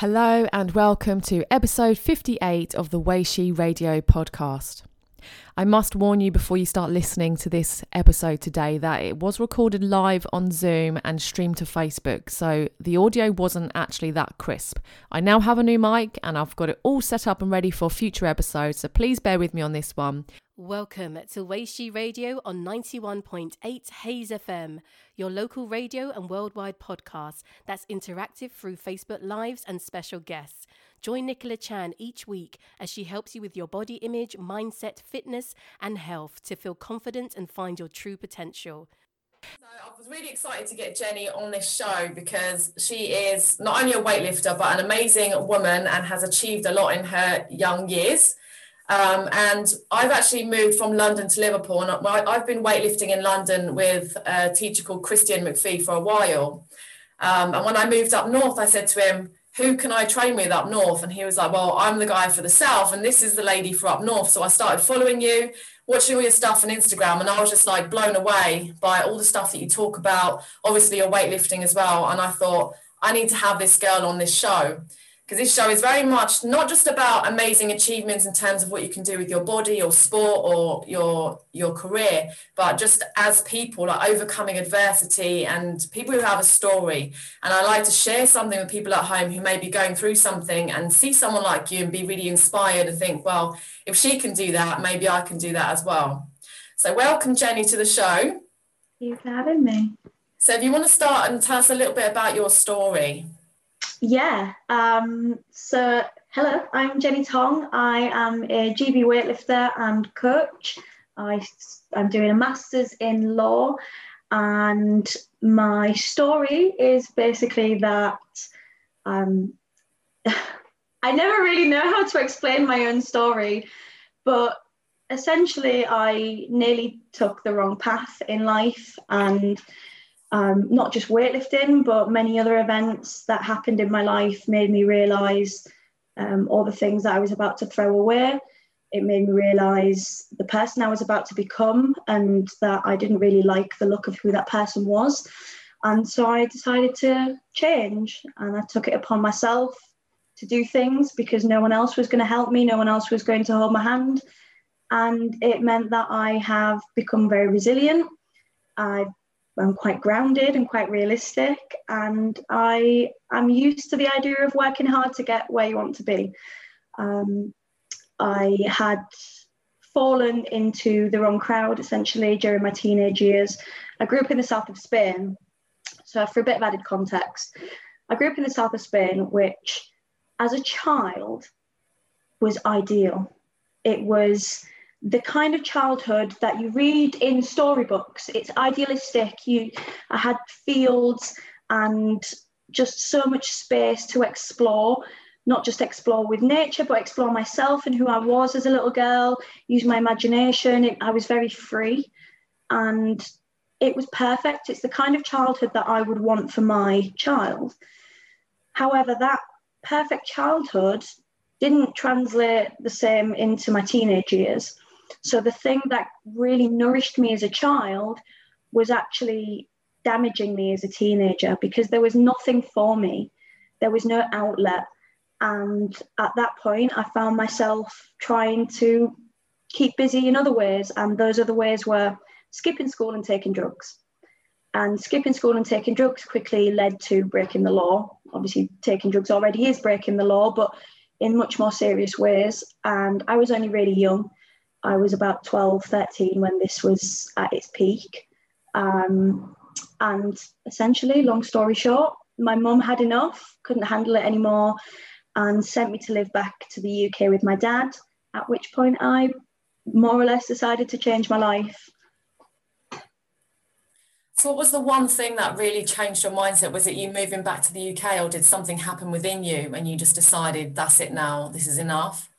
Hello and welcome to episode 58 of the Weishi Radio podcast. I must warn you before you start listening to this episode today that it was recorded live on Zoom and streamed to Facebook, so the audio wasn't actually that crisp. I now have a new mic and I've got it all set up and ready for future episodes, so please bear with me on this one. Welcome to Weishi Radio on 91.8 Hayes FM, your local radio and worldwide podcast that's interactive through Facebook Lives and special guests. Join Nicola Chan each week as she helps you with your body image, mindset, fitness, and health to feel confident and find your true potential. So I was really excited to get Jenny on this show because she is not only a weightlifter but an amazing woman and has achieved a lot in her young years. Um, and I've actually moved from London to Liverpool, and I've been weightlifting in London with a teacher called Christian McPhee for a while. Um, and when I moved up north, I said to him, Who can I train with up north? And he was like, Well, I'm the guy for the south, and this is the lady for up north. So I started following you, watching all your stuff on Instagram, and I was just like blown away by all the stuff that you talk about. Obviously, your weightlifting as well. And I thought, I need to have this girl on this show because this show is very much not just about amazing achievements in terms of what you can do with your body or sport or your your career but just as people like overcoming adversity and people who have a story. And i like to share something with people at home who may be going through something and see someone like you and be really inspired and think well if she can do that maybe i can do that as well. So welcome jenny to the show. Thank you for having me. So if you want to start and tell us a little bit about your story yeah. Um, so, hello, I'm Jenny Tong. I am a GB weightlifter and coach. I, I'm doing a master's in law, and my story is basically that um, I never really know how to explain my own story, but essentially, I nearly took the wrong path in life and um, not just weightlifting, but many other events that happened in my life made me realize um, all the things that I was about to throw away. It made me realize the person I was about to become and that I didn't really like the look of who that person was. And so I decided to change and I took it upon myself to do things because no one else was going to help me, no one else was going to hold my hand. And it meant that I have become very resilient. I've I'm quite grounded and quite realistic, and I am used to the idea of working hard to get where you want to be. Um, I had fallen into the wrong crowd essentially during my teenage years. I grew up in the south of Spain, so for a bit of added context, I grew up in the south of Spain, which as a child was ideal. It was the kind of childhood that you read in storybooks. It's idealistic. You, I had fields and just so much space to explore, not just explore with nature, but explore myself and who I was as a little girl, use my imagination. It, I was very free and it was perfect. It's the kind of childhood that I would want for my child. However, that perfect childhood didn't translate the same into my teenage years. So the thing that really nourished me as a child was actually damaging me as a teenager because there was nothing for me. There was no outlet. And at that point, I found myself trying to keep busy in other ways. And those other ways were skipping school and taking drugs. And skipping school and taking drugs quickly led to breaking the law. Obviously, taking drugs already is breaking the law, but in much more serious ways. And I was only really young. I was about 12, 13 when this was at its peak. Um, and essentially, long story short, my mum had enough, couldn't handle it anymore, and sent me to live back to the UK with my dad. At which point, I more or less decided to change my life. So, what was the one thing that really changed your mindset? Was it you moving back to the UK, or did something happen within you and you just decided that's it now, this is enough?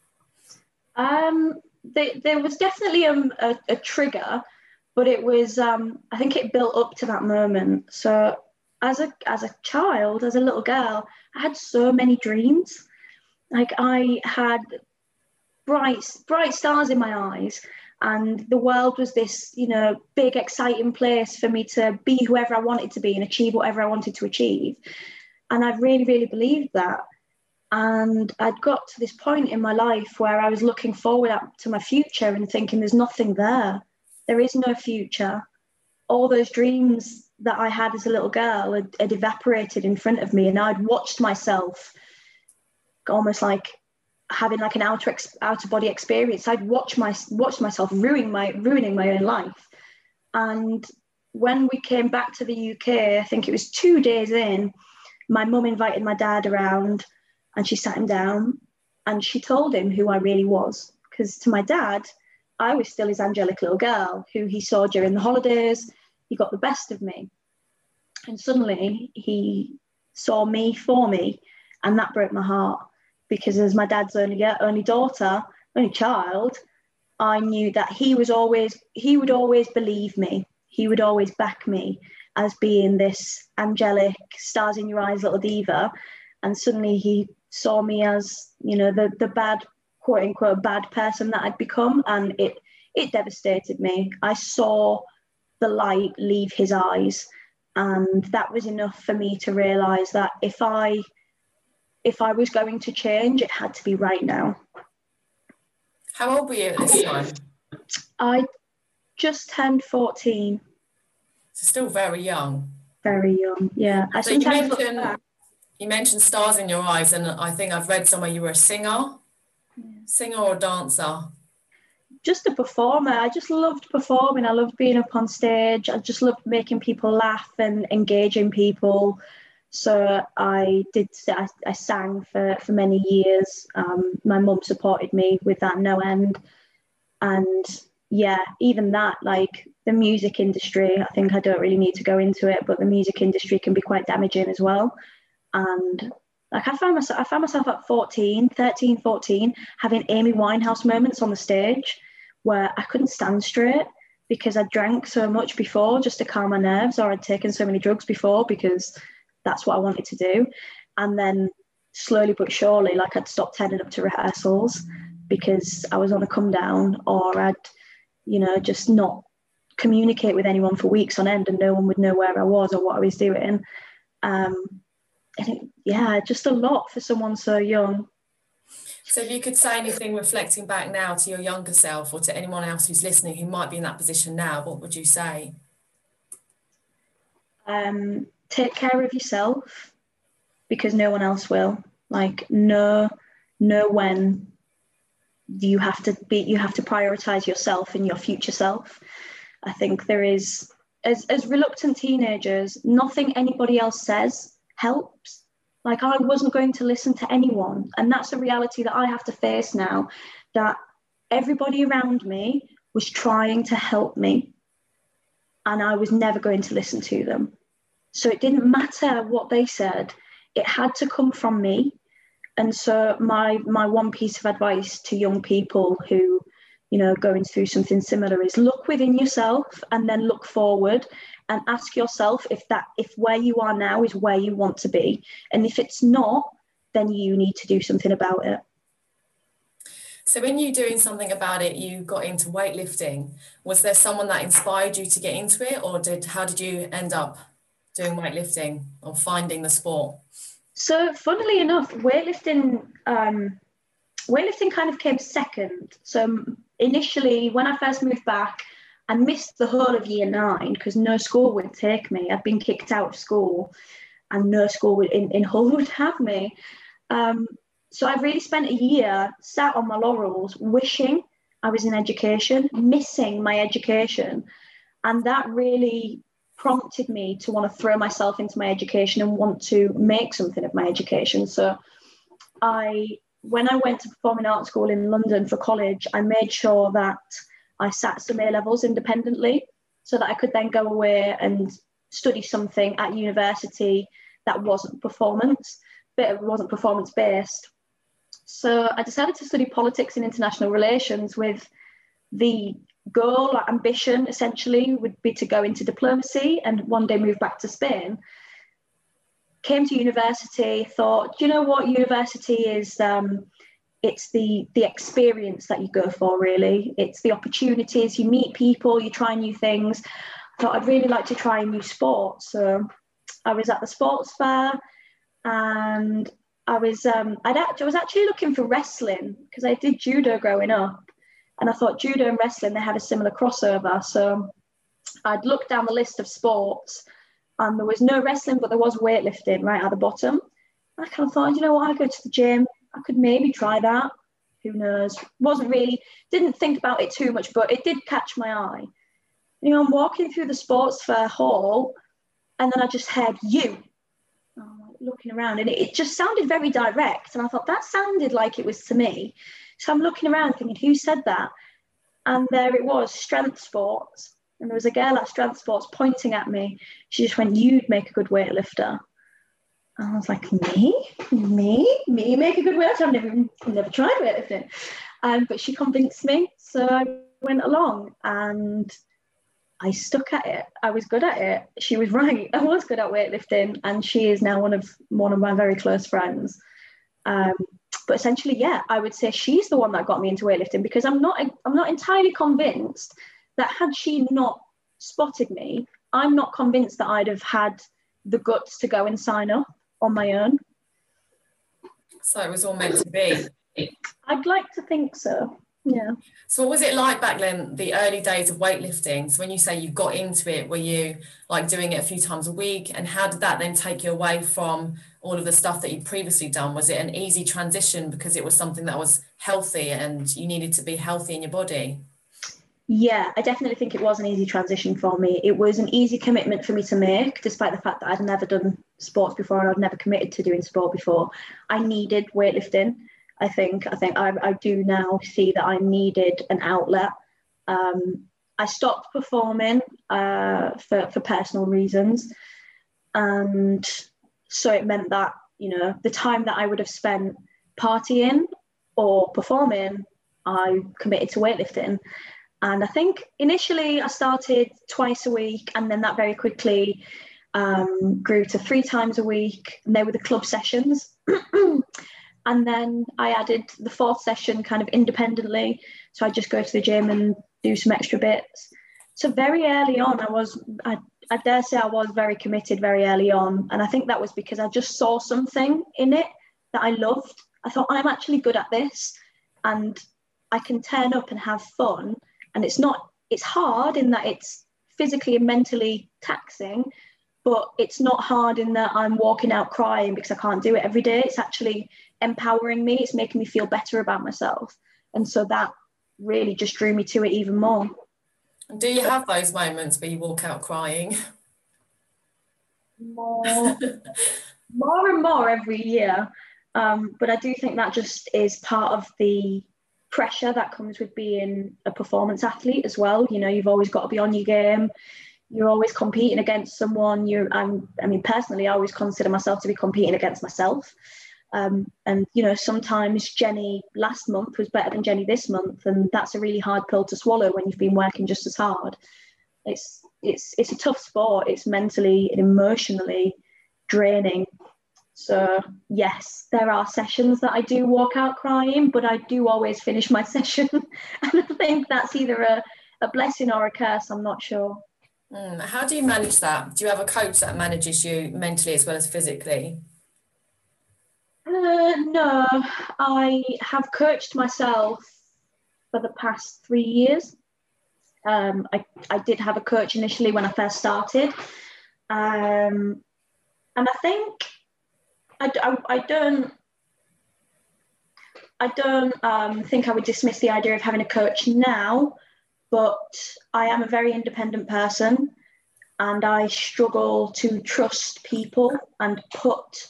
Um, there was definitely a, a, a, trigger, but it was um, I think it built up to that moment. So as a as a child, as a little girl, I had so many dreams. Like I had bright bright stars in my eyes, and the world was this you know big exciting place for me to be whoever I wanted to be and achieve whatever I wanted to achieve. And I really really believed that. And I'd got to this point in my life where I was looking forward up to my future and thinking, there's nothing there. There is no future. All those dreams that I had as a little girl had, had evaporated in front of me, and I'd watched myself almost like having like an outer ex- outer body experience. I'd watch my watched myself ruining my ruining my own life. And when we came back to the UK, I think it was two days in, my mum invited my dad around and she sat him down and she told him who I really was. Because to my dad, I was still his angelic little girl who he saw during the holidays. He got the best of me. And suddenly he saw me for me. And that broke my heart because as my dad's only only daughter, only child, I knew that he was always he would always believe me. He would always back me as being this angelic stars in your eyes little diva. And suddenly he saw me as, you know, the the bad quote unquote bad person that I'd become. And it it devastated me. I saw the light leave his eyes. And that was enough for me to realize that if I if I was going to change, it had to be right now. How old were you at this time? I just turned 14. So still very young. Very young, yeah. I so you mentioned, you mentioned stars in your eyes, and I think I've read somewhere you were a singer, yeah. singer or dancer. Just a performer. I just loved performing. I loved being up on stage. I just loved making people laugh and engaging people. So I did. I, I sang for for many years. Um, my mum supported me with that no end, and yeah, even that like the music industry. I think I don't really need to go into it, but the music industry can be quite damaging as well. And like I found myself, I found myself at 14, 13, 14, having Amy Winehouse moments on the stage where I couldn't stand straight because I drank so much before just to calm my nerves, or I'd taken so many drugs before because that's what I wanted to do. And then slowly but surely, like I'd stopped heading up to rehearsals because I was on a come down or I'd, you know, just not communicate with anyone for weeks on end and no one would know where I was or what I was doing. Um, and it, yeah, just a lot for someone so young. So, if you could say anything reflecting back now to your younger self or to anyone else who's listening who might be in that position now, what would you say? Um, take care of yourself because no one else will. Like know know when you have to be you have to prioritize yourself and your future self. I think there is as as reluctant teenagers, nothing anybody else says helps. Like I wasn't going to listen to anyone. And that's a reality that I have to face now that everybody around me was trying to help me. And I was never going to listen to them. So it didn't matter what they said, it had to come from me. And so my my one piece of advice to young people who, you know, going through something similar is look within yourself and then look forward and ask yourself if that if where you are now is where you want to be. And if it's not, then you need to do something about it. So when you're doing something about it, you got into weightlifting. Was there someone that inspired you to get into it, or did how did you end up doing weightlifting or finding the sport? So, funnily enough, weightlifting um, weightlifting kind of came second. So, initially, when I first moved back, I missed the whole of year nine because no school would take me. I'd been kicked out of school, and no school would, in, in Hull would have me. Um, so, I really spent a year sat on my laurels, wishing I was in education, missing my education. And that really prompted me to want to throw myself into my education and want to make something of my education. So I when I went to performing arts school in London for college, I made sure that I sat some A levels independently so that I could then go away and study something at university that wasn't performance, but wasn't performance based. So I decided to study politics and international relations with the goal or ambition essentially would be to go into diplomacy and one day move back to Spain. Came to university, thought, you know what, university is um, it's the the experience that you go for really. It's the opportunities, you meet people, you try new things. I thought I'd really like to try a new sport. So I was at the sports fair and I was um, I'd act, I was actually looking for wrestling because I did judo growing up, and I thought judo and wrestling they had a similar crossover. So I'd looked down the list of sports, and there was no wrestling, but there was weightlifting right at the bottom. I kind of thought, you know what, I go to the gym, I could maybe try that. Who knows? Wasn't really didn't think about it too much, but it did catch my eye. You know, I'm walking through the sports fair hall, and then I just heard you looking around and it, just sounded very direct. And I thought that sounded like it was to me. So I'm looking around thinking, who said that? And there it was, strength sports. And there was a girl at strength sports pointing at me. She just went, You'd make a good weightlifter. And I was like, Me? Me? Me make a good weightlifter? I've never, never tried weightlifting. Um, but she convinced me. So I went along and I stuck at it. I was good at it. She was right. I was good at weightlifting, and she is now one of one of my very close friends. Um, but essentially, yeah, I would say she's the one that got me into weightlifting because I'm not I'm not entirely convinced that had she not spotted me, I'm not convinced that I'd have had the guts to go and sign up on my own. So it was all meant to be. I'd like to think so. Yeah. So what was it like back then, the early days of weightlifting? So when you say you got into it, were you like doing it a few times a week? And how did that then take you away from all of the stuff that you'd previously done? Was it an easy transition because it was something that was healthy and you needed to be healthy in your body? Yeah, I definitely think it was an easy transition for me. It was an easy commitment for me to make, despite the fact that I'd never done sports before and I'd never committed to doing sport before. I needed weightlifting. I think I think I, I do now see that I needed an outlet. Um, I stopped performing uh, for for personal reasons, and so it meant that you know the time that I would have spent partying or performing, I committed to weightlifting. And I think initially I started twice a week, and then that very quickly um, grew to three times a week. And they were the club sessions. And then I added the fourth session kind of independently. So I just go to the gym and do some extra bits. So very early on, I was, I, I dare say I was very committed very early on. And I think that was because I just saw something in it that I loved. I thought, I'm actually good at this and I can turn up and have fun. And it's not, it's hard in that it's physically and mentally taxing, but it's not hard in that I'm walking out crying because I can't do it every day. It's actually empowering me. It's making me feel better about myself. And so that really just drew me to it even more. Do you have those moments where you walk out crying? More, more and more every year. Um, but I do think that just is part of the pressure that comes with being a performance athlete as well. You know, you've always got to be on your game. You're always competing against someone. You're, I'm, I mean, personally, I always consider myself to be competing against myself. Um, and you know, sometimes Jenny last month was better than Jenny this month, and that's a really hard pill to swallow when you've been working just as hard. It's it's it's a tough sport. It's mentally and emotionally draining. So yes, there are sessions that I do walk out crying, but I do always finish my session, and I think that's either a, a blessing or a curse. I'm not sure. Mm, how do you manage that? Do you have a coach that manages you mentally as well as physically? Uh, no, I have coached myself for the past three years. Um, I, I did have a coach initially when I first started. Um, and I think I, I, I don't I don't um, think I would dismiss the idea of having a coach now, but I am a very independent person and I struggle to trust people and put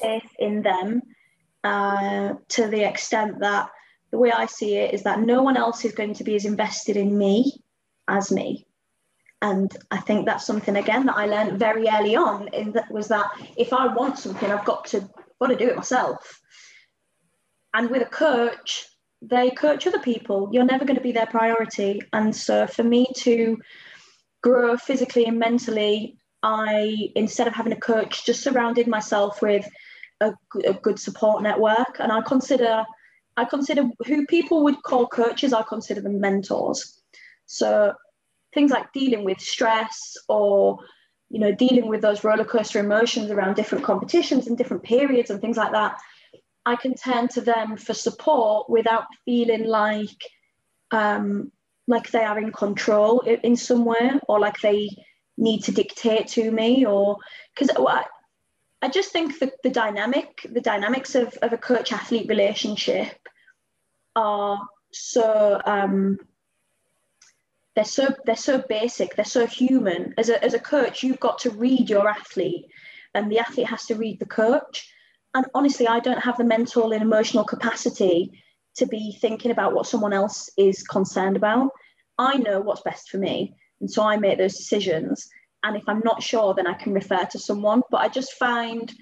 faith in them uh, to the extent that the way I see it is that no one else is going to be as invested in me as me. And I think that's something again that I learned very early on in that was that if I want something, I've got to got to do it myself. And with a coach, they coach other people. You're never going to be their priority. And so for me to grow physically and mentally, I instead of having a coach, just surrounded myself with a, a good support network. And I consider I consider who people would call coaches, I consider them mentors. So things like dealing with stress or you know dealing with those roller coaster emotions around different competitions and different periods and things like that I can turn to them for support without feeling like um, like they are in control in some way or like they need to dictate to me or because I, I just think that the dynamic the dynamics of, of a coach athlete relationship are so um, they're so they're so basic they're so human. As a, as a coach you've got to read your athlete and the athlete has to read the coach. And honestly i don't have the mental and emotional capacity to be thinking about what someone else is concerned about. I know what's best for me and so i make those decisions. And if i'm not sure then i can refer to someone. But i just find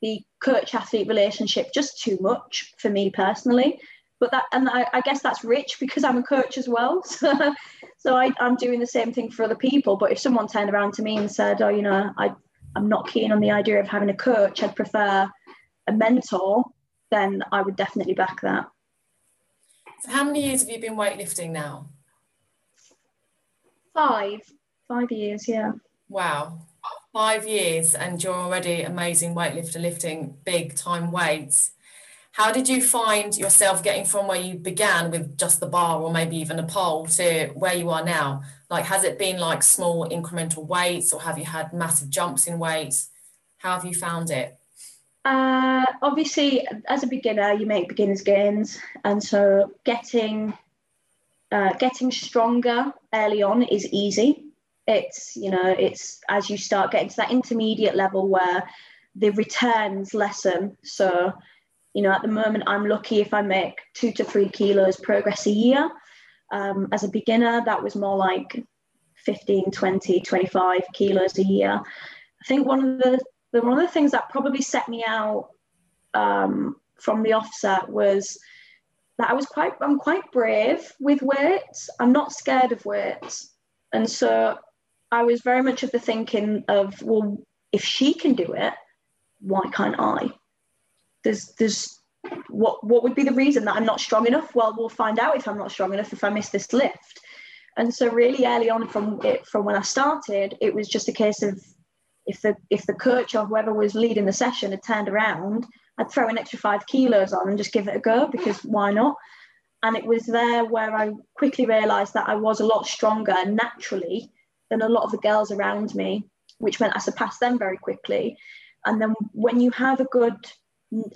the coach athlete relationship just too much for me personally but that and I, I, guess that's rich because I'm a coach as well. So, so I, I'm doing the same thing for other people. But if someone turned around to me and said, "Oh, you know, I I'm not keen on the idea of having a coach. I'd prefer a mentor," then I would definitely back that. So, how many years have you been weightlifting now? Five, five years, yeah. Wow, five years, and you're already amazing weightlifter, lifting big time weights. How did you find yourself getting from where you began with just the bar or maybe even a pole to where you are now? Like, has it been like small incremental weights or have you had massive jumps in weights? How have you found it? Uh, obviously, as a beginner, you make beginners gains, and so getting uh, getting stronger early on is easy. It's you know, it's as you start getting to that intermediate level where the returns lessen. So you know, at the moment, I'm lucky if I make two to three kilos progress a year. Um, as a beginner, that was more like 15, 20, 25 kilos a year. I think one of the, the one of the things that probably set me out um, from the offset was that I was quite I'm quite brave with weights. I'm not scared of weights, and so I was very much of the thinking of well, if she can do it, why can't I? There's there's what what would be the reason that I'm not strong enough? Well, we'll find out if I'm not strong enough if I miss this lift. And so really early on from it from when I started, it was just a case of if the if the coach or whoever was leading the session had turned around, I'd throw an extra five kilos on and just give it a go because why not? And it was there where I quickly realised that I was a lot stronger naturally than a lot of the girls around me, which meant I surpassed them very quickly. And then when you have a good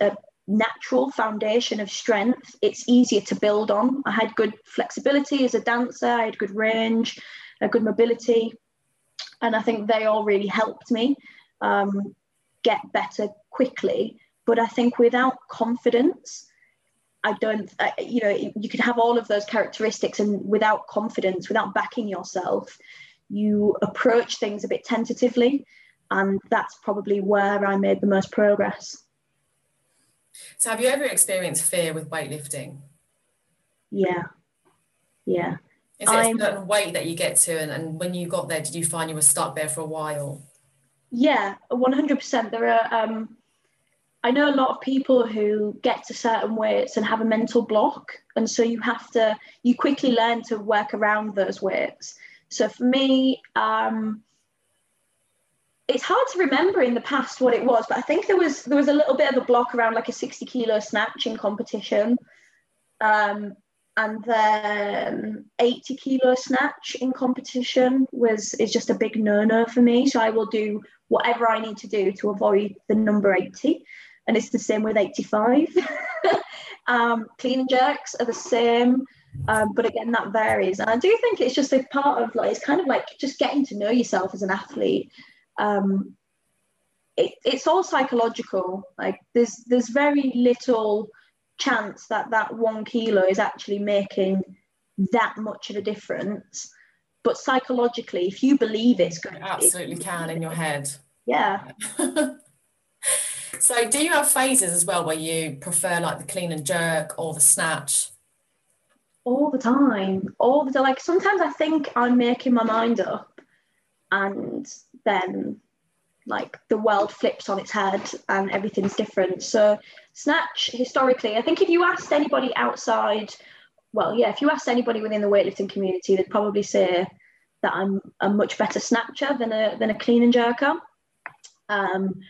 a natural foundation of strength, it's easier to build on. I had good flexibility as a dancer, I had good range, a good mobility, and I think they all really helped me um, get better quickly. But I think without confidence, I don't, uh, you know, you could have all of those characteristics, and without confidence, without backing yourself, you approach things a bit tentatively. And that's probably where I made the most progress. So, have you ever experienced fear with weightlifting? Yeah, yeah. Is it I'm, a certain weight that you get to, and, and when you got there, did you find you were stuck there for a while? Yeah, one hundred percent. There are. Um, I know a lot of people who get to certain weights and have a mental block, and so you have to you quickly learn to work around those weights. So for me, um, it's hard to remember in the past what it was, but I think there was there was a little bit of a block around like a 60 kilo snatch in competition. Um, and then 80 kilo snatch in competition was is just a big no-no for me. So I will do whatever I need to do to avoid the number 80. And it's the same with 85. um, clean and jerks are the same. Um, but again, that varies. And I do think it's just a part of like, it's kind of like just getting to know yourself as an athlete um, it, it's all psychological. Like there's there's very little chance that that one kilo is actually making that much of a difference. But psychologically, if you believe it's going, it absolutely can in your head. Yeah. so, do you have phases as well where you prefer like the clean and jerk or the snatch? All the time, all the time. Like sometimes I think I'm making my mind up, and then like the world flips on its head and everything's different. So snatch historically, I think if you asked anybody outside, well, yeah, if you asked anybody within the weightlifting community, they'd probably say that I'm a much better snatcher than a than a clean and jerker. Um,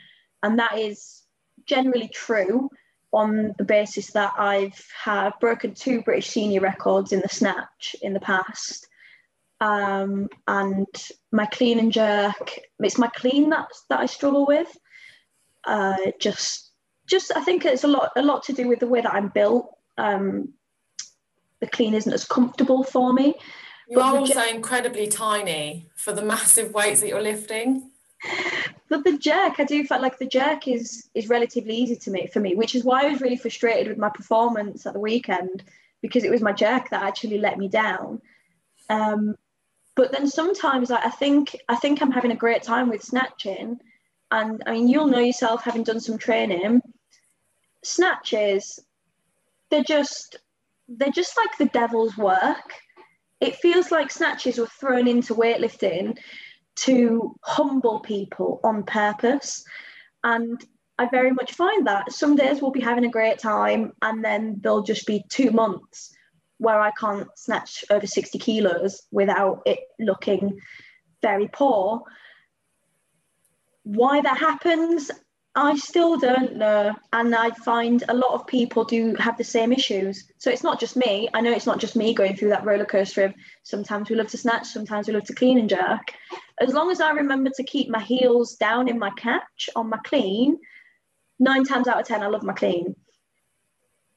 and that is generally true. on the basis that I've have broken two British senior records in the snatch in the past. Um, and my clean and jerk, it's my clean that, that I struggle with. Uh, just, just I think it's a lot, a lot to do with the way that I'm built. Um, the clean isn't as comfortable for me. You are also incredibly tiny for the massive weights that you're lifting. But the jerk, I do feel like the jerk is is relatively easy to me for me, which is why I was really frustrated with my performance at the weekend because it was my jerk that actually let me down. Um, but then sometimes I, I think I think I'm having a great time with snatching, and I mean you'll know yourself having done some training. Snatches, they're just they're just like the devil's work. It feels like snatches were thrown into weightlifting to humble people on purpose. And I very much find that some days we'll be having a great time, and then there'll just be two months where I can't snatch over 60 kilos without it looking very poor. Why that happens, I still don't know. And I find a lot of people do have the same issues. So it's not just me. I know it's not just me going through that roller coaster of sometimes we love to snatch, sometimes we love to clean and jerk. As long as I remember to keep my heels down in my catch on my clean, nine times out of 10, I love my clean.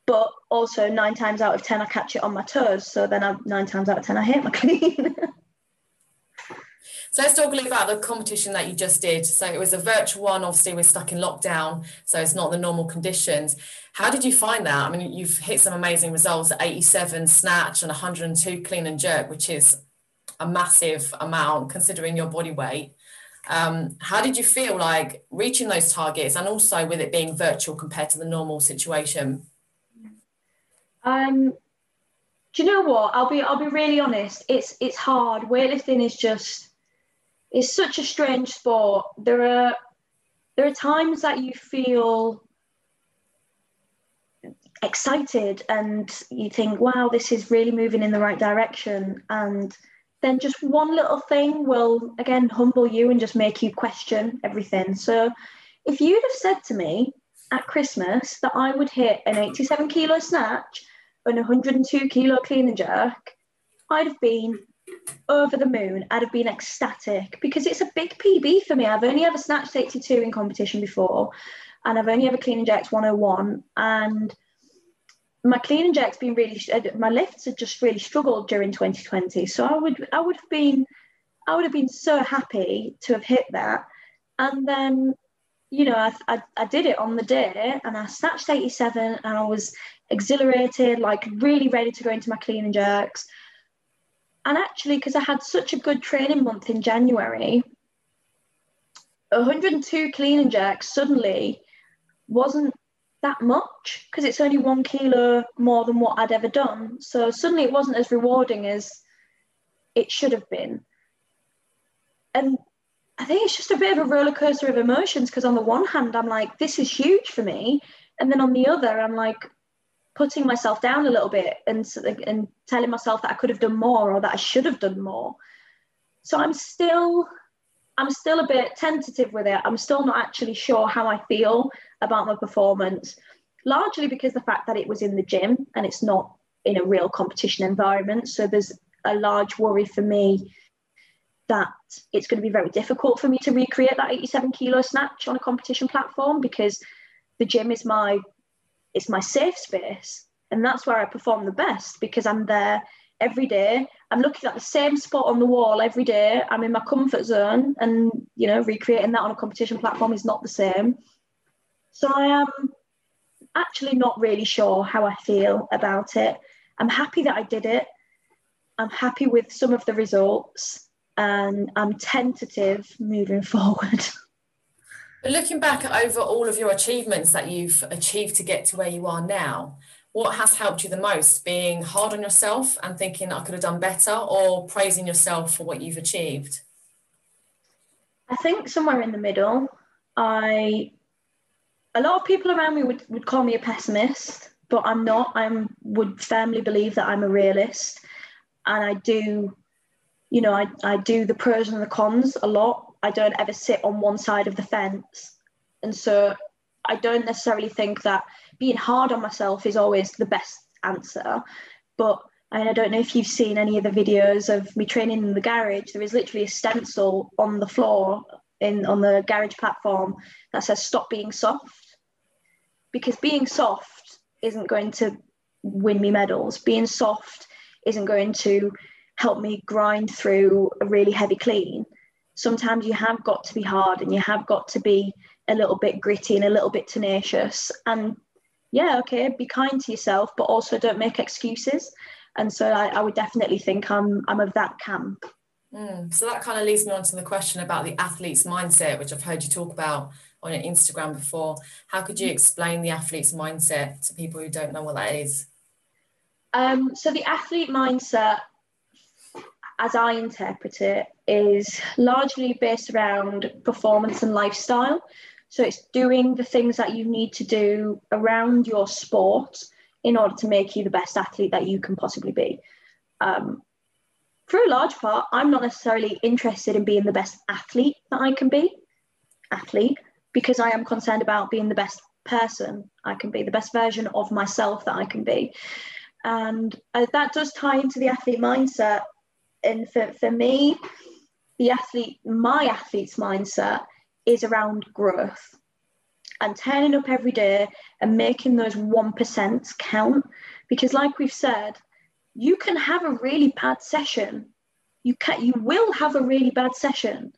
But also nine times out of 10, I catch it on my toes. So then I, nine times out of 10, I hit my clean. So let's talk a little about the competition that you just did. So it was a virtual one. Obviously, we're stuck in lockdown, so it's not the normal conditions. How did you find that? I mean, you've hit some amazing results: 87 snatch and 102 clean and jerk, which is a massive amount considering your body weight. Um, how did you feel like reaching those targets, and also with it being virtual compared to the normal situation? Um, do you know what? I'll be I'll be really honest. It's it's hard. Weightlifting is just it's such a strange sport. There are there are times that you feel excited and you think, wow, this is really moving in the right direction. And then just one little thing will again humble you and just make you question everything. So if you'd have said to me at Christmas that I would hit an 87 kilo snatch and 102 kilo clean and jerk, I'd have been over the moon. I'd have been ecstatic because it's a big PB for me. I've only ever snatched 82 in competition before, and I've only ever clean and jerked 101. And my clean and jerk's been really, uh, my lifts have just really struggled during 2020. So I would, I would have been, I would have been so happy to have hit that. And then, you know, I, I, I did it on the day and I snatched 87 and I was exhilarated, like really ready to go into my clean and jerks and actually, because I had such a good training month in January, 102 clean and jerks suddenly wasn't that much because it's only one kilo more than what I'd ever done. So suddenly it wasn't as rewarding as it should have been. And I think it's just a bit of a roller coaster of emotions because on the one hand, I'm like, this is huge for me. And then on the other, I'm like, putting myself down a little bit and and telling myself that I could have done more or that I should have done more. So I'm still I'm still a bit tentative with it. I'm still not actually sure how I feel about my performance, largely because the fact that it was in the gym and it's not in a real competition environment. So there's a large worry for me that it's going to be very difficult for me to recreate that 87 kilo snatch on a competition platform because the gym is my it's my safe space and that's where i perform the best because i'm there every day. I'm looking at the same spot on the wall every day. I'm in my comfort zone and you know recreating that on a competition platform is not the same. So i am actually not really sure how i feel about it. I'm happy that i did it. I'm happy with some of the results and i'm tentative moving forward Looking back over all of your achievements that you've achieved to get to where you are now, what has helped you the most? Being hard on yourself and thinking I could have done better, or praising yourself for what you've achieved? I think somewhere in the middle. I a lot of people around me would, would call me a pessimist, but I'm not. I would firmly believe that I'm a realist, and I do, you know, I, I do the pros and the cons a lot I don't ever sit on one side of the fence. And so I don't necessarily think that being hard on myself is always the best answer. But and I don't know if you've seen any of the videos of me training in the garage. There is literally a stencil on the floor in on the garage platform that says "Stop being soft," because being soft isn't going to win me medals. Being soft isn't going to help me grind through a really heavy clean. Sometimes you have got to be hard and you have got to be a little bit gritty and a little bit tenacious. And yeah, okay, be kind to yourself, but also don't make excuses. And so I, I would definitely think I'm I'm of that camp. Mm, so that kind of leads me on to the question about the athlete's mindset, which I've heard you talk about on your Instagram before. How could you explain the athlete's mindset to people who don't know what that is? Um, so the athlete mindset, as I interpret it, is largely based around performance and lifestyle. So it's doing the things that you need to do around your sport in order to make you the best athlete that you can possibly be. Um, for a large part, I'm not necessarily interested in being the best athlete that I can be, athlete, because I am concerned about being the best person I can be, the best version of myself that I can be. And uh, that does tie into the athlete mindset. And for, for me, the athlete, my athlete's mindset is around growth and turning up every day and making those 1% count. Because, like we've said, you can have a really bad session. You can you will have a really bad session,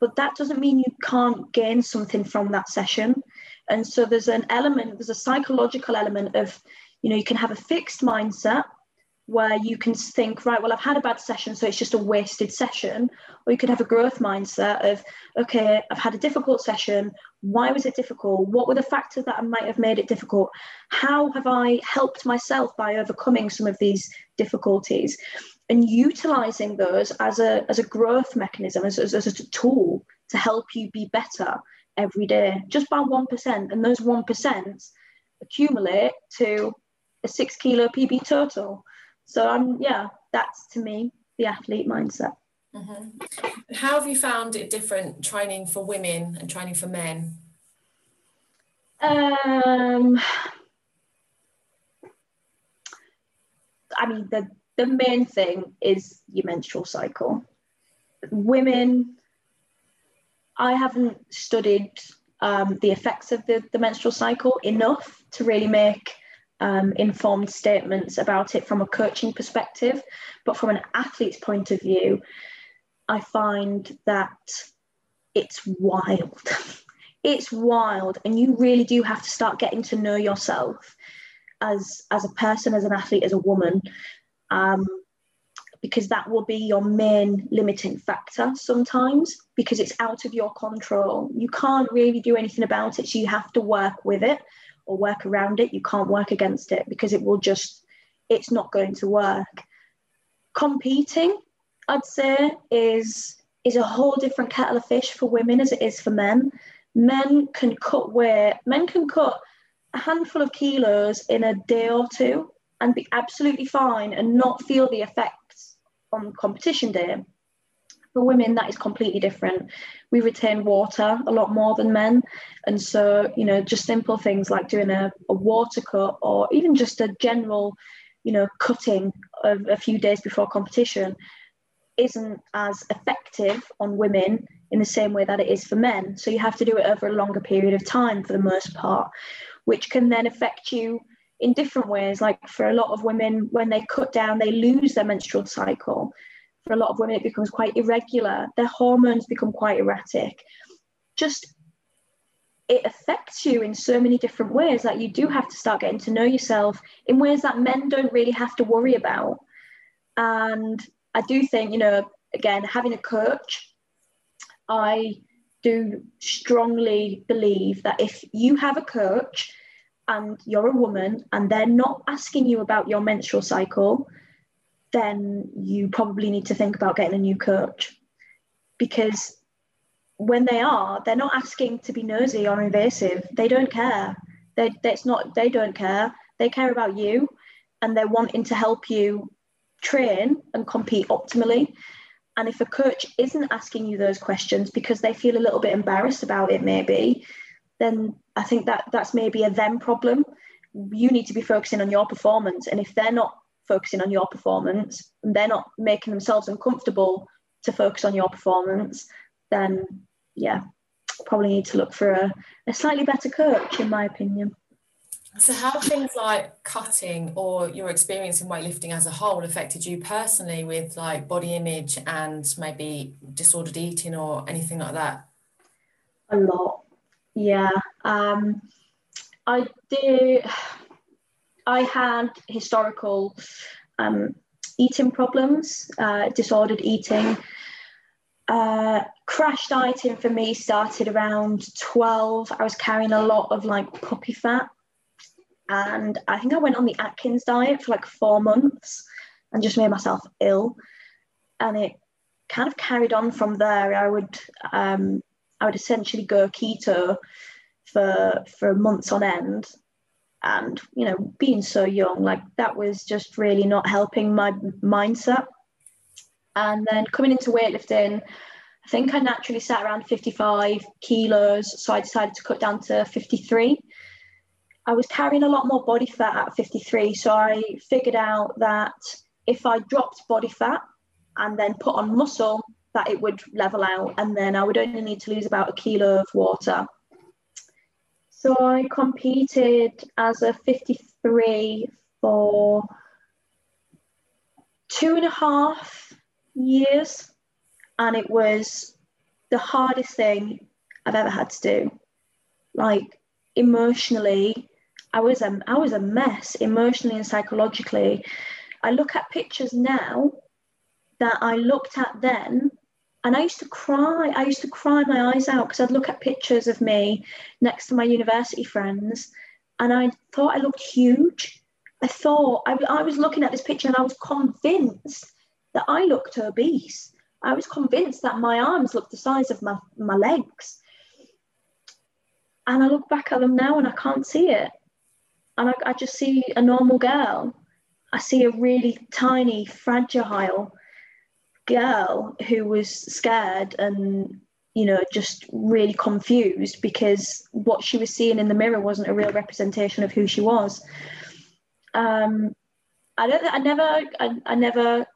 but that doesn't mean you can't gain something from that session. And so there's an element, there's a psychological element of, you know, you can have a fixed mindset where you can think, right, well, I've had a bad session, so it's just a wasted session. Or you could have a growth mindset of, okay, I've had a difficult session. Why was it difficult? What were the factors that might have made it difficult? How have I helped myself by overcoming some of these difficulties? And utilizing those as a, as a growth mechanism, as, as, as a tool to help you be better every day, just by 1%. And those 1% accumulate to a six kilo PB total. So I'm yeah, that's to me the athlete mindset. Mm-hmm. How have you found it different training for women and training for men? Um, I mean the the main thing is your menstrual cycle. Women, I haven't studied um, the effects of the, the menstrual cycle enough to really make um, informed statements about it from a coaching perspective. But from an athlete's point of view, I find that it's wild. it's wild. And you really do have to start getting to know yourself as, as a person, as an athlete, as a woman. Um, because that will be your main limiting factor sometimes because it's out of your control. You can't really do anything about it, so you have to work with it or work around it. You can't work against it because it will just, it's not going to work. Competing, I'd say, is is a whole different kettle of fish for women as it is for men. Men can cut weight, men can cut a handful of kilos in a day or two and be absolutely fine and not feel the effects on competition day. For women, that is completely different. We retain water a lot more than men. And so, you know, just simple things like doing a, a water cut or even just a general, you know, cutting a few days before competition isn't as effective on women in the same way that it is for men. So you have to do it over a longer period of time for the most part, which can then affect you in different ways. Like for a lot of women, when they cut down, they lose their menstrual cycle for a lot of women, it becomes quite irregular. Their hormones become quite erratic. Just it affects you in so many different ways that you do have to start getting to know yourself in ways that men don't really have to worry about. And I do think, you know, again, having a coach, I do strongly believe that if you have a coach and you're a woman and they're not asking you about your menstrual cycle, then you probably need to think about getting a new coach because when they are, they're not asking to be nosy or invasive. They don't care. They, that's not. They don't care. They care about you, and they're wanting to help you train and compete optimally. And if a coach isn't asking you those questions because they feel a little bit embarrassed about it, maybe, then I think that that's maybe a them problem. you need to be focusing on your performance. And if they're not focusing on your performance and they're not making themselves uncomfortable to focus on your performance, then yeah, probably need to look for a, a slightly better coach, in my opinion. So, how things like cutting or your experience in weightlifting as a whole affected you personally with like body image and maybe disordered eating or anything like that? A lot, yeah. Um, I did. I had historical um, eating problems, uh, disordered eating. Uh, crash dieting for me started around 12. I was carrying a lot of like puppy fat and I think I went on the Atkins diet for like four months and just made myself ill. And it kind of carried on from there. I would um, I would essentially go keto for for months on end. And you know, being so young, like that was just really not helping my mindset. And then coming into weightlifting, I think I naturally sat around 55 kilos, so I decided to cut down to 53 I was carrying a lot more body fat at 53. So I figured out that if I dropped body fat and then put on muscle, that it would level out. And then I would only need to lose about a kilo of water. So I competed as a 53 for two and a half years. And it was the hardest thing I've ever had to do. Like emotionally, I was a, I was a mess emotionally and psychologically. I look at pictures now that I looked at then and I used to cry. I used to cry my eyes out because I'd look at pictures of me next to my university friends and I thought I looked huge. I thought I, I was looking at this picture and I was convinced that I looked obese. I was convinced that my arms looked the size of my, my legs. And I look back at them now and I can't see it and I, I just see a normal girl. I see a really tiny, fragile girl who was scared and you know just really confused because what she was seeing in the mirror wasn't a real representation of who she was. Um i don't i never I, I never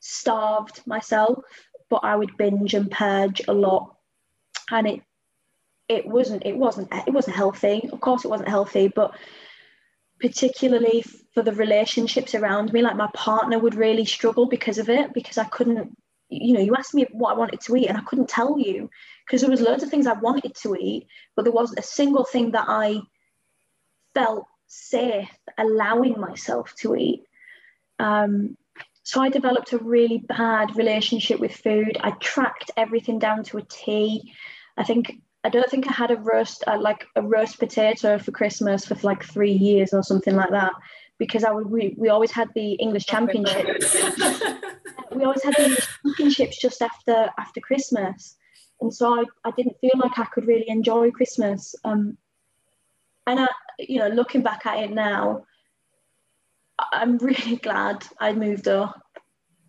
starved myself but i would binge and purge a lot. And it it wasn't it wasn't it wasn't healthy. Of course it wasn't healthy but particularly for the relationships around me like my partner would really struggle because of it because i couldn't you know you asked me what i wanted to eat and i couldn't tell you because there was loads of things i wanted to eat but there wasn't a single thing that i felt safe allowing myself to eat. Um, so i developed a really bad relationship with food. I tracked everything down to a t. I think I don't think I had a roast uh, like a roast potato for Christmas for like three years or something like that because I would we, we always had the English Championships. we always had the English Championships just after after Christmas, and so I, I didn't feel like I could really enjoy Christmas. Um, and I, you know, looking back at it now, I'm really glad I moved up.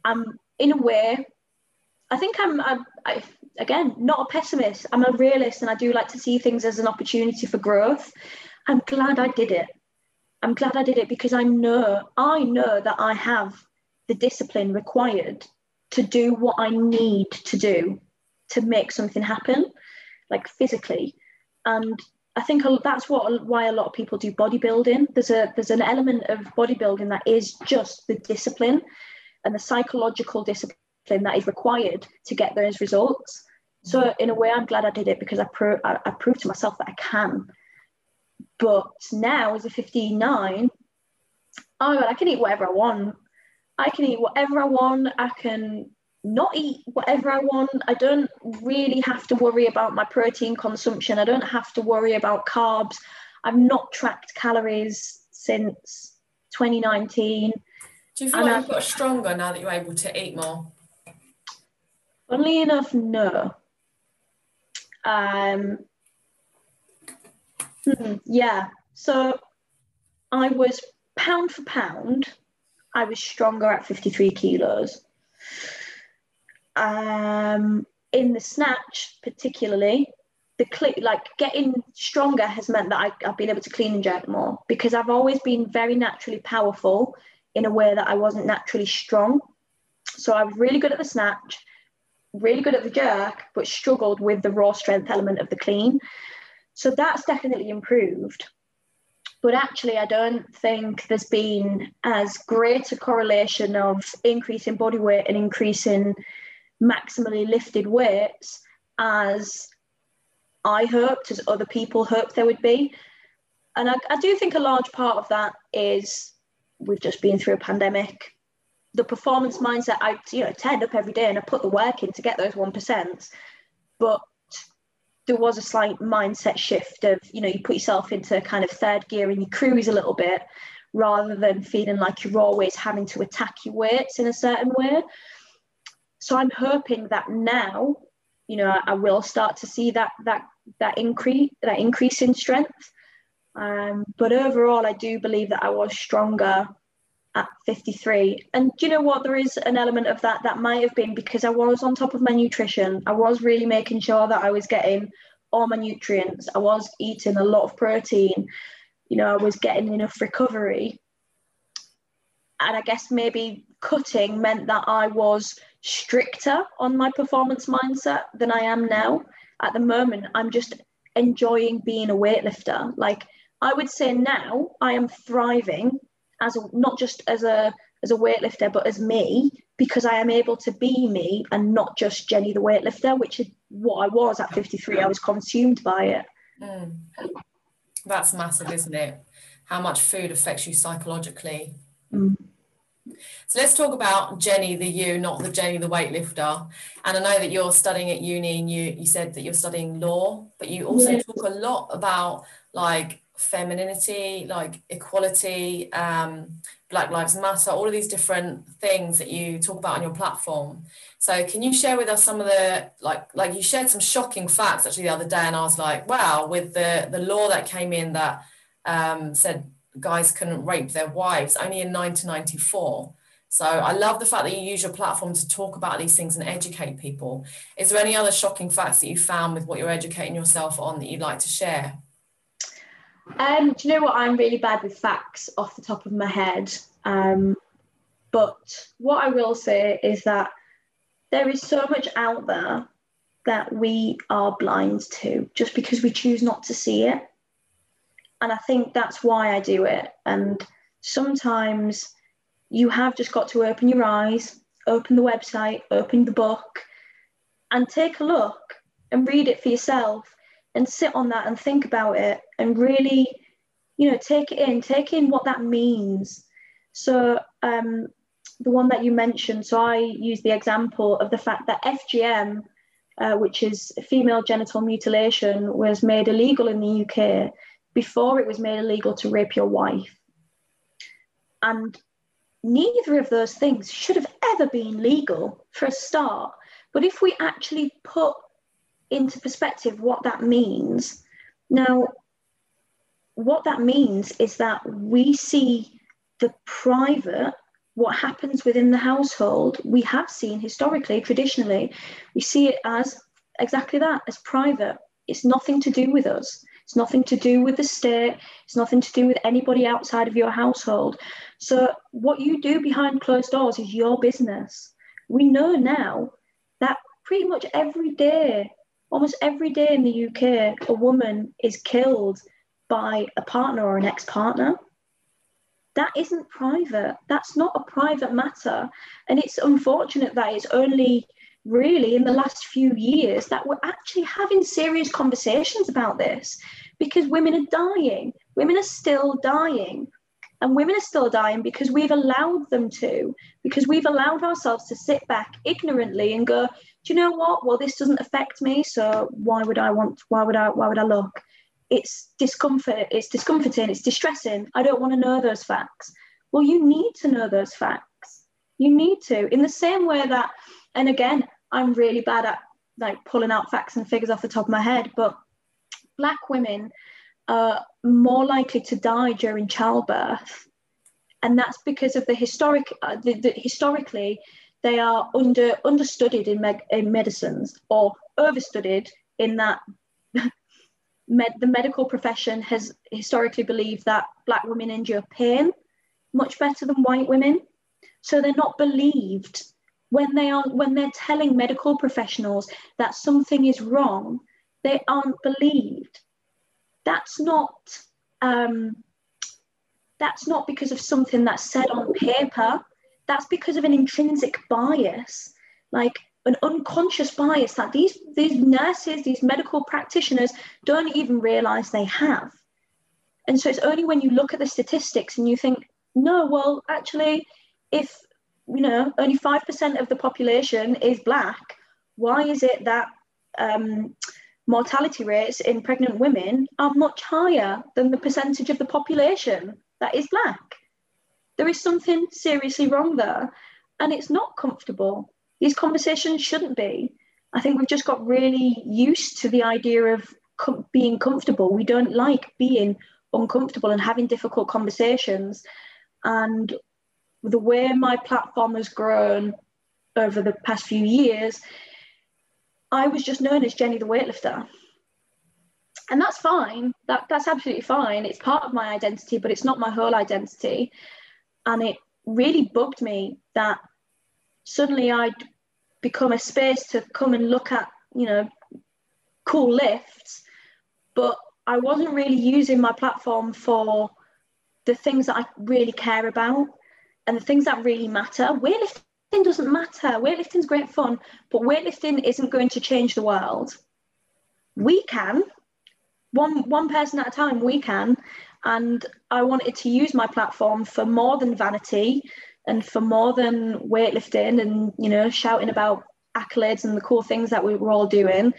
I'm in a way, I think I'm, I'm I, again, not a pessimist. I'm a realist and I do like to see things as an opportunity for growth. I'm glad I did it. I'm glad I did it because I know, I know that I have the discipline required to do what I need to do to make something happen, like physically. And I think that's what why a lot of people do bodybuilding. There's a there's an element of bodybuilding that is just the discipline and the psychological discipline that is required to get those results. So in a way, I'm glad I did it because I, pro- I, I proved to myself that I can. But now, as a 59, oh God, I can eat whatever I want. I can eat whatever I want. I can not eat whatever I want. I don't really have to worry about my protein consumption. I don't have to worry about carbs. I've not tracked calories since 2019. Do you feel like you've got stronger now that you're able to eat more? Funnily enough, no. Um, hmm, yeah, so I was pound for pound, I was stronger at 53 kilos. Um, in the snatch, particularly, the cle- like getting stronger has meant that I, I've been able to clean and jerk more because I've always been very naturally powerful in a way that I wasn't naturally strong. So I was really good at the snatch, really good at the jerk, but struggled with the raw strength element of the clean. So that's definitely improved. But actually, I don't think there's been as great a correlation of increase in body weight and increase in maximally lifted weights as I hoped, as other people hoped there would be. And I, I do think a large part of that is we've just been through a pandemic. The performance mindset, I you know turned up every day and I put the work in to get those one percent, but there was a slight mindset shift of you know you put yourself into kind of third gear and you cruise a little bit rather than feeling like you're always having to attack your weights in a certain way. So I'm hoping that now, you know, I will start to see that that that increase that increase in strength. Um, but overall, I do believe that I was stronger at 53. And do you know what? There is an element of that that might have been because I was on top of my nutrition. I was really making sure that I was getting all my nutrients. I was eating a lot of protein. You know, I was getting enough recovery. And I guess maybe cutting meant that I was stricter on my performance mindset than I am now at the moment i'm just enjoying being a weightlifter like i would say now i am thriving as a, not just as a as a weightlifter but as me because i am able to be me and not just jenny the weightlifter which is what i was at 53 i was consumed by it mm. that's massive isn't it how much food affects you psychologically mm. So let's talk about Jenny, the you, not the Jenny, the weightlifter. And I know that you're studying at uni and you, you said that you're studying law, but you also yeah. talk a lot about like femininity, like equality, um, Black Lives Matter, all of these different things that you talk about on your platform. So can you share with us some of the like like you shared some shocking facts actually the other day, and I was like, wow, with the the law that came in that um, said guys couldn't rape their wives only in 1994. So I love the fact that you use your platform to talk about these things and educate people. Is there any other shocking facts that you found with what you're educating yourself on that you'd like to share? Um, do you know what? I'm really bad with facts off the top of my head. Um, but what I will say is that there is so much out there that we are blind to just because we choose not to see it and I think that's why I do it. And sometimes you have just got to open your eyes, open the website, open the book, and take a look and read it for yourself and sit on that and think about it and really, you know, take it in, take in what that means. So, um, the one that you mentioned, so I use the example of the fact that FGM, uh, which is female genital mutilation, was made illegal in the UK before it was made illegal to rape your wife. And neither of those things should have ever been legal for a start. But if we actually put into perspective what that means, now, what that means is that we see the private, what happens within the household, we have seen historically, traditionally, we see it as exactly that, as private. It's nothing to do with us. It's nothing to do with the state. It's nothing to do with anybody outside of your household. So, what you do behind closed doors is your business. We know now that pretty much every day, almost every day in the UK, a woman is killed by a partner or an ex partner. That isn't private. That's not a private matter. And it's unfortunate that it's only really in the last few years that we're actually having serious conversations about this because women are dying. Women are still dying. And women are still dying because we've allowed them to, because we've allowed ourselves to sit back ignorantly and go, do you know what? Well, this doesn't affect me, so why would I want? Why would I? Why would I look? It's discomfort. It's discomforting. It's distressing. I don't want to know those facts. Well, you need to know those facts. You need to, in the same way that, and again, I'm really bad at like pulling out facts and figures off the top of my head, but black women are more likely to die during childbirth, and that's because of the historic. Uh, the, the, historically, they are under understudied in, in medicines or overstudied in that med- the medical profession has historically believed that black women endure pain much better than white women. So they're not believed when they are when they're telling medical professionals that something is wrong. They aren't believed. That's not um, that's not because of something that's said on paper. That's because of an intrinsic bias, like an unconscious bias that these these nurses, these medical practitioners don't even realize they have. And so it's only when you look at the statistics and you think, no, well, actually, if you know only five percent of the population is black, why is it that um, mortality rates in pregnant women are much higher than the percentage of the population that is black? There is something seriously wrong there, and it's not comfortable. These conversations shouldn't be. I think we've just got really used to the idea of com- being comfortable. We don't like being uncomfortable and having difficult conversations. And the way my platform has grown over the past few years, I was just known as Jenny the weightlifter. And that's fine. That, that's absolutely fine. It's part of my identity, but it's not my whole identity. And it really bugged me that suddenly I'd become a space to come and look at, you know, cool lifts, but I wasn't really using my platform for the things that I really care about and the things that really matter. Weightlifting doesn't matter. Weightlifting's great fun, but weightlifting isn't going to change the world. We can, one one person at a time. We can, and I wanted to use my platform for more than vanity and for more than weightlifting and you know shouting about accolades and the cool things that we were all doing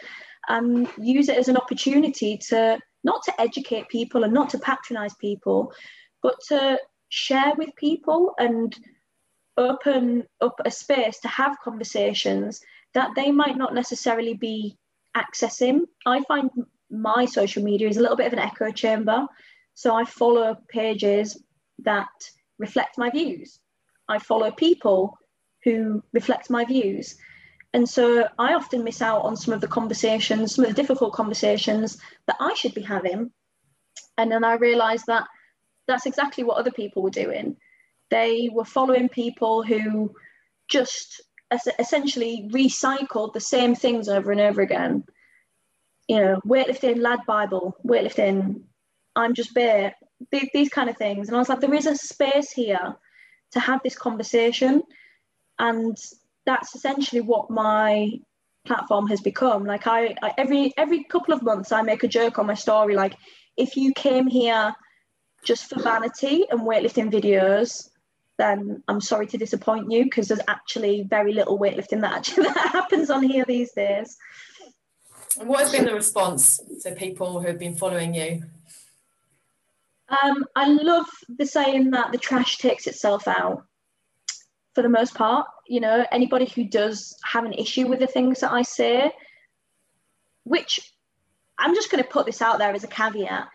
and use it as an opportunity to not to educate people and not to patronize people but to share with people and open up a space to have conversations that they might not necessarily be accessing. I find my social media is a little bit of an echo chamber. So I follow pages that reflect my views. I follow people who reflect my views. And so I often miss out on some of the conversations, some of the difficult conversations that I should be having. And then I realized that that's exactly what other people were doing. They were following people who just essentially recycled the same things over and over again. You know, weightlifting, lad Bible, weightlifting, I'm just bare, these, these kind of things. And I was like, there is a space here to have this conversation. And that's essentially what my platform has become. Like I, I every every couple of months I make a joke on my story, like if you came here just for vanity and weightlifting videos, then I'm sorry to disappoint you because there's actually very little weightlifting that actually that happens on here these days. And what has been the response to people who have been following you? Um, I love the saying that the trash takes itself out. For the most part, you know, anybody who does have an issue with the things that I say, which I'm just going to put this out there as a caveat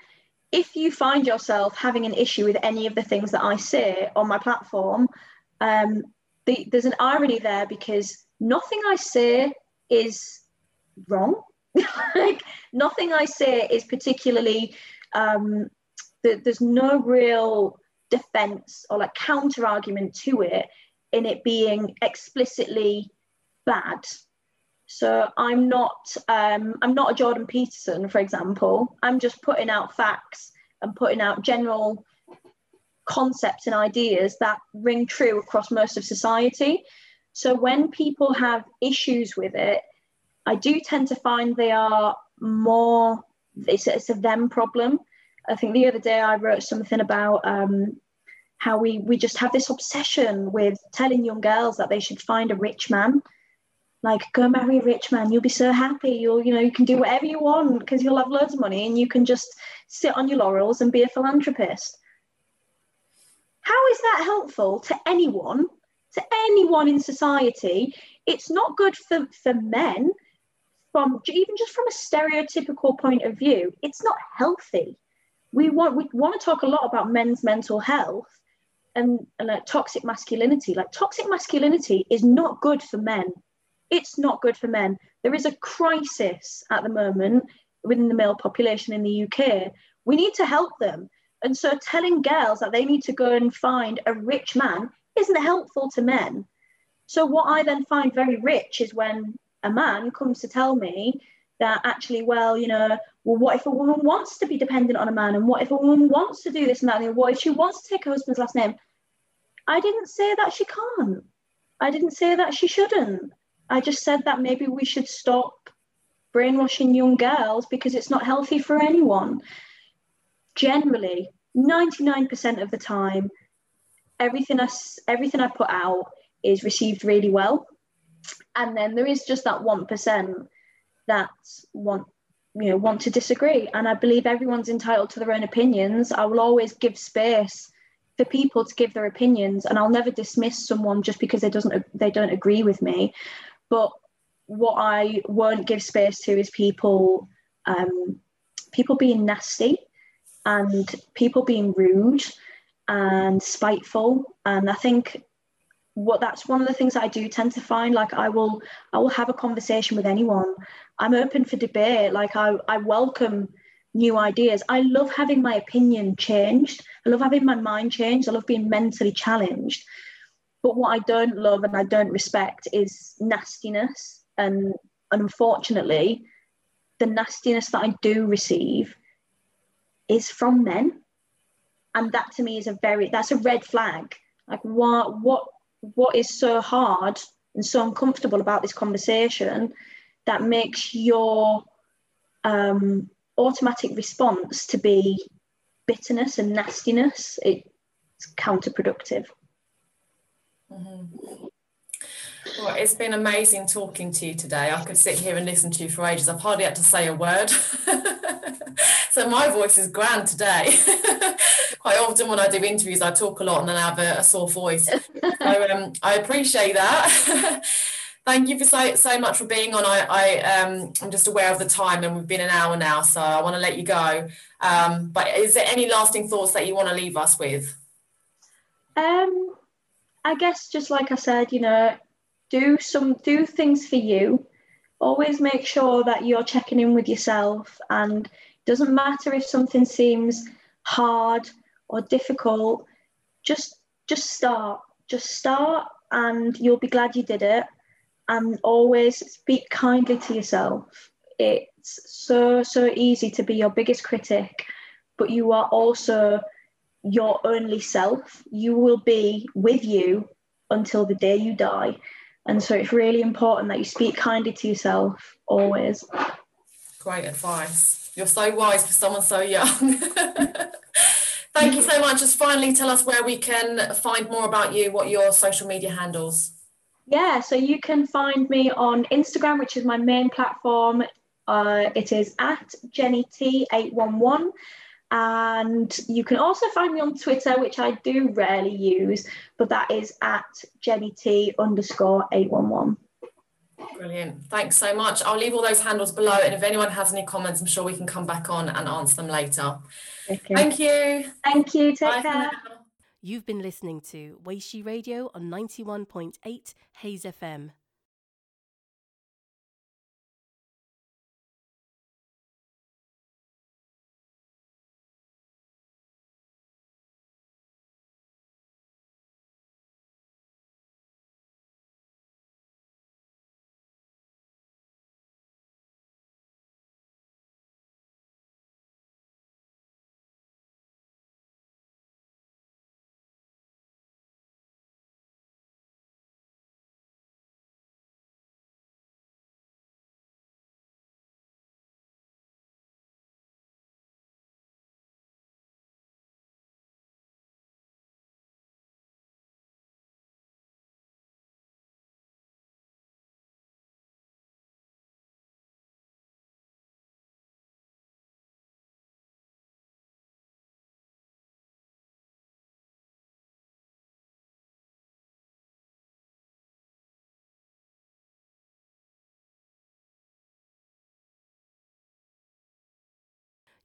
if you find yourself having an issue with any of the things that I say on my platform, um, the, there's an irony there because nothing I say is wrong. like nothing I say is particularly. Um, th- there's no real defense or like counter argument to it in it being explicitly bad so I'm not um, I'm not a Jordan Peterson, for example. I'm just putting out facts and putting out general concepts and ideas that ring true across most of society. So when people have issues with it, I do tend to find they are more it's, it's a them problem. I think the other day I wrote something about um, how we we just have this obsession with telling young girls that they should find a rich man like go marry a rich man. You'll be so happy. You'll you know you can do whatever you want because you'll have loads of money and you can just sit on your laurels and be a philanthropist. How is that helpful to anyone to anyone in society? It's not good for for men from even just from a stereotypical point of view. It's not healthy. We want we want to talk a lot about men's mental health and, and like toxic masculinity. Like toxic masculinity is not good for men it's not good for men. There is a crisis at the moment within the male population in the UK. We need to help them. And so telling girls that they need to go and find a rich man isn't helpful to men. So what I then find very rich is when a man comes to tell me that actually, well, you know, well, what if a woman wants to be dependent on a man? And what if a woman wants to do this and that? And what if she wants to take her husband's last name? I didn't say that she can't. I didn't say that she shouldn't. I just said that maybe we should stop brainwashing young girls because it's not healthy for anyone. Generally, 99% of the time, everything I, everything I put out is received really well. And then there is just that 1% that want you know want to disagree and i believe everyone's entitled to their own opinions i will always give space for people to give their opinions and i'll never dismiss someone just because they doesn't they don't agree with me but what i won't give space to is people um, people being nasty and people being rude and spiteful. And i think what that's one of the things I do tend to find like I will I will have a conversation with anyone. I'm open for debate. Like I, I welcome new ideas. I love having my opinion changed. I love having my mind changed. I love being mentally challenged but what I don't love and I don't respect is nastiness. And, and unfortunately the nastiness that I do receive is from men. And that to me is a very that's a red flag. Like what what what is so hard and so uncomfortable about this conversation that makes your um, automatic response to be bitterness and nastiness it's counterproductive mm-hmm. Well, it's been amazing talking to you today. I could sit here and listen to you for ages. I've hardly had to say a word. so my voice is grand today. Quite often when I do interviews, I talk a lot and then I have a, a sore voice. so um, I appreciate that. Thank you for so, so much for being on. I, I um, I'm just aware of the time and we've been an hour now, so I want to let you go. Um, but is there any lasting thoughts that you want to leave us with? Um, I guess just like I said, you know, do some do things for you. Always make sure that you're checking in with yourself and doesn't matter if something seems hard or difficult just just start just start and you'll be glad you did it. And always speak kindly to yourself. It's so so easy to be your biggest critic but you are also your only self you will be with you until the day you die and so it's really important that you speak kindly to yourself always. Great advice. You're so wise for someone so young. Thank you so much. Just finally tell us where we can find more about you, what your social media handles. Yeah, so you can find me on Instagram, which is my main platform. Uh, it is at Jenny T811. And you can also find me on Twitter, which I do rarely use, but that is at Jenny T underscore 811. Brilliant. Thanks so much. I'll leave all those handles below. And if anyone has any comments, I'm sure we can come back on and answer them later. Okay. Thank you. Thank you. Take Bye care. You've been listening to Weishi Radio on 91.8 Hayes FM.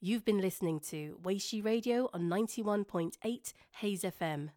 You've been listening to Weishi Radio on 91.8 Hayes FM.